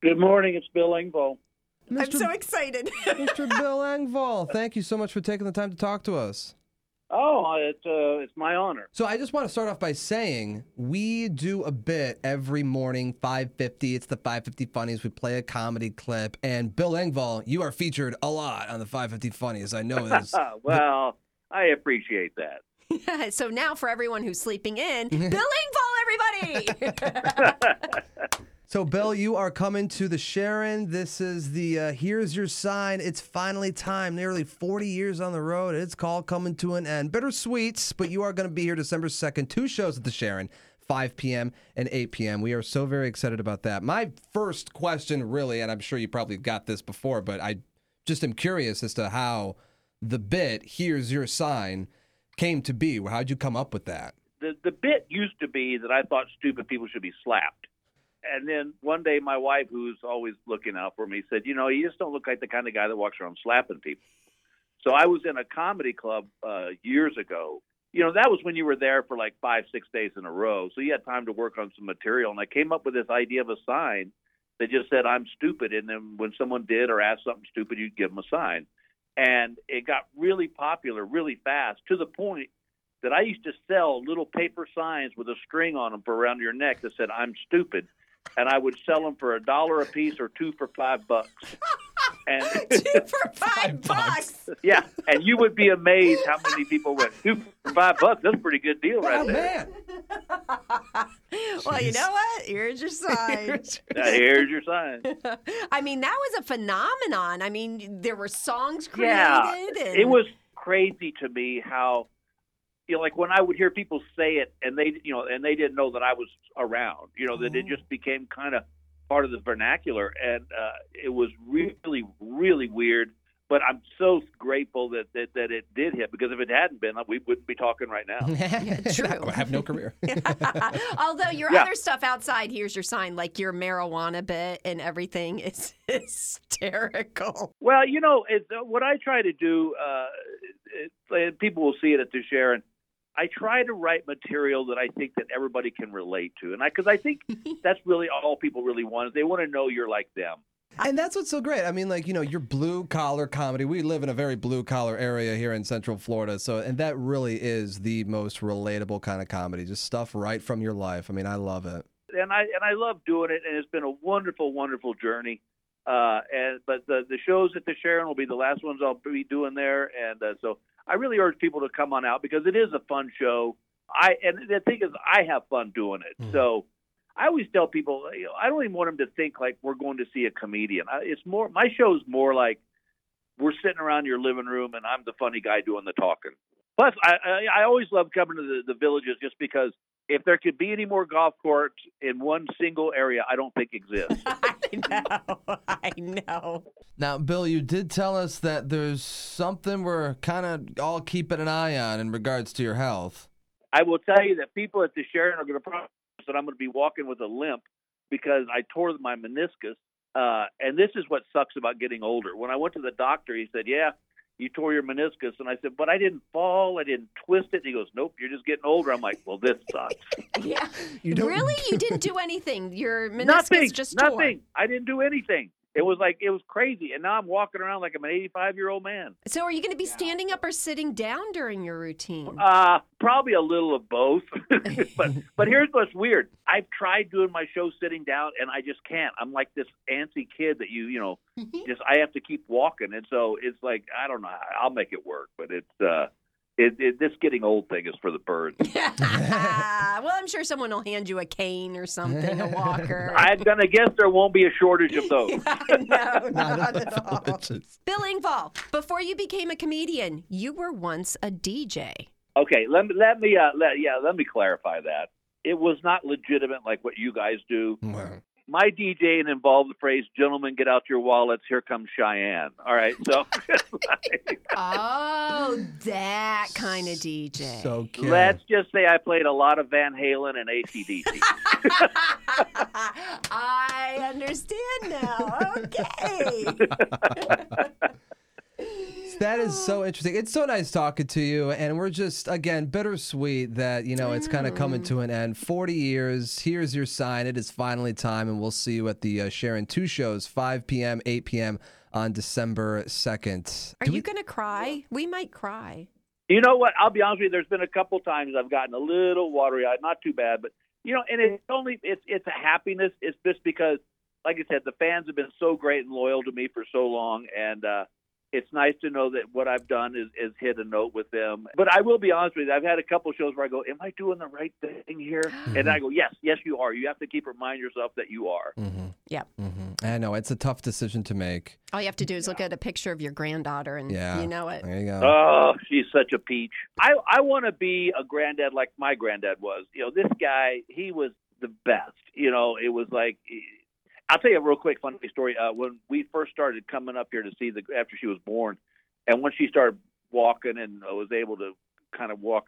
Good morning. It's Bill Engvall. I'm so excited. Mr. Bill Engvall, thank you so much for taking the time to talk to us. Oh, it's uh, it's my honor. So I just want to start off by saying we do a bit every morning, 5:50. It's the 5:50 Funnies. We play a comedy clip, and Bill Engvall, you are featured a lot on the 5:50 Funnies. I know this. well, I appreciate that. so now for everyone who's sleeping in, Bill Engvall, everybody. So, Bill, you are coming to the Sharon. This is the uh, Here's Your Sign. It's finally time. Nearly 40 years on the road. It's called Coming to an End. Bittersweet, but you are going to be here December 2nd. Two shows at the Sharon, 5 p.m. and 8 p.m. We are so very excited about that. My first question, really, and I'm sure you probably got this before, but I just am curious as to how the bit Here's Your Sign came to be. How'd you come up with that? The the bit used to be that I thought stupid people should be slapped. And then one day, my wife, who's always looking out for me, said, "You know, you just don't look like the kind of guy that walks around slapping people." So I was in a comedy club uh, years ago. You know, that was when you were there for like five, six days in a row. So you had time to work on some material. And I came up with this idea of a sign that just said, I'm stupid. And then when someone did or asked something stupid, you'd give them a sign. And it got really popular really fast to the point that I used to sell little paper signs with a string on them for around your neck that said, I'm stupid. And I would sell them for a dollar a piece or two for five bucks. And Two for five bucks. yeah, and you would be amazed how many people went two for five bucks. That's a pretty good deal right Oh, there. man. Well, you know what? Here's your sign. Now, here's your sign. I mean, that was a phenomenon. I mean, there were songs created. Yeah, and it was crazy to me how you know, like when I would hear people say it, and they, you know, and they didn't know that I was around. You know, that it just became kind of part of the vernacular, and uh, it was really, really weird. But I'm so grateful that, that that it did hit because if it hadn't been, we wouldn't be talking right now. true. I have no career. Although your Yeah. other stuff outside, here's your sign, like your marijuana bit and everything is hysterical. Well, you know, it, uh, what I try to do, uh, it, and people will see it at the Sharon. I try to write material that I think that everybody can relate to, and I because I think that's really all people really want is they want to know you're like them. And that's what's so great. I mean, like, you know, your blue collar comedy. We live in a very blue collar area here in Central Florida. So, and that really is the most relatable kind of comedy. Just stuff right from your life. I mean, I love it. and I and I love doing it, and it's been a wonderful, wonderful journey. Uh, and but the the shows at the Sharon will be the last ones I'll be doing there, and uh, so I really urge people to come on out because it is a fun show. I and the thing is, I have fun doing it. Hmm. So I always tell people, you know, I don't even want them to think like we're going to see a comedian. I, it's more my show's more like we're sitting around your living room, and I'm the funny guy doing the talking. Plus, I I, I always love coming to the, the villages just because if there could be any more golf courts in one single area, I don't think exists. I know. I know. Now, Bill, you did tell us that there's something we're kind of all keeping an eye on in regards to your health. I will tell you that people at the Sharon are going to promise that I'm going to be walking with a limp because I tore my meniscus. Uh, and this is what sucks about getting older. When I went to the doctor, he said, "Yeah, you tore your meniscus," and I said, "But I didn't fall. I didn't twist it." And he goes, "Nope, you're just getting older." I'm like, "Well, this sucks." Yeah. don't- really? You didn't do anything. Your meniscus nothing. just tore. nothing. I didn't do anything. It was like it was crazy, and now I'm walking around like I'm an 85 year old man. So are you going to be standing up or sitting down during your routine? Uh, probably a little of both. but but here's what's weird. I've tried doing my show sitting down, and I just can't. I'm like this antsy kid that you you know just I have to keep walking, and so it's like I don't know. I'll make it work, but it's uh, it, it this getting old thing is for the birds. well, I'm sure someone will hand you a cane or something, a walker. I'm gonna guess there won't be a shortage of those. no, not at all. Bill Engvall, before you became a comedian, you were once a DJ. Okay, let me let me uh, let, yeah let me clarify that. It was not legitimate like what you guys do. Wow my DJing involved the phrase "Gentlemen, get out your wallets. Here comes Cheyenne." All right, so Oh, Oh, that kind of DJ. So cute. let's just say I played a lot of Van Halen and ACDC. I understand now. Okay. That is so interesting. It's so nice talking to you, and we're just again bittersweet that you know it's kind of coming to an end. Forty years. Here's your sign. It is finally time, and we'll see you at the uh, Sharon Two shows, 5 p.m., 8 p.m. on December second. Are you gonna cry? We might cry. You know what? I'll be honest with you. There's been a couple times I've gotten a little watery eyed, not too bad, but you know, and it's only it's it's a happiness. It's just because, like I said, the fans have been so great and loyal to me for so long, and uh, it's nice to know that what I've done is, is hit a note with them. But I will be honest with you, I've had a couple shows where I go, "Am I doing the right thing here?" Mm-hmm. And I go, "Yes, yes, you are. You have to keep remind yourself that you are." Mm-hmm. Yeah. Mm-hmm. I know it's a tough decision to make. All you have to do is look at a picture of your granddaughter, and yeah. you know it. There you go. Oh, she's such a peach. I I want to be a granddad like my granddad was. You know, this guy, he was the best. You know, it was like I'll tell you a real quick funny story. Uh, when we first started coming up here to see the after she was born, and when she started walking and was able to kind of walk,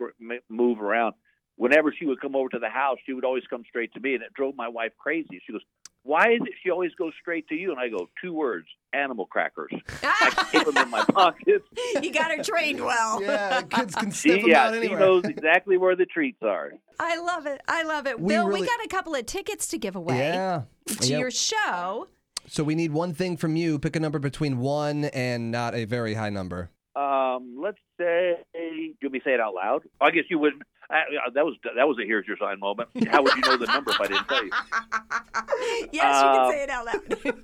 move around, whenever she would come over to the house, she would always come straight to me, and it drove my wife crazy. She goes, "Why is it she always goes straight to you?" And I go, two words: animal crackers. I keep them in my pocket. You got her trained well. Yeah, kids can sniff she, them yeah, out anywhere. she knows exactly where the treats are. I love it. I love it. We Bill, really... we got a couple of tickets to give away. Yeah. To yep. your show. So we need one thing from you. Pick a number between one and not a very high number. Um, let's say. Me say it out loud? I guess you wouldn't. Uh, that was that was a here's your sign moment. How would you know the number if I didn't tell you? yes, uh, you can say it out loud.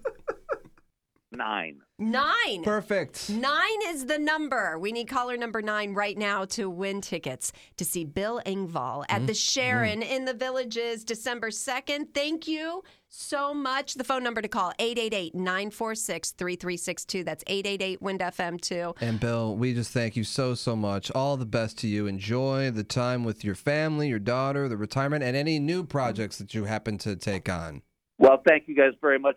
nine. Nine. Perfect. Nine is the number. We need caller number nine right now to win tickets to see Bill Engvall at mm-hmm. the Sharon mm-hmm. in the Villages December 2nd. Thank you so much. The phone number to call 888-946-3362. That's 888 Wind FM 2. And Bill, we just thank you so so much. All the best to you. Enjoy the time with your family, your daughter, the retirement and any new projects that you happen to take on. Well, thank you guys very much.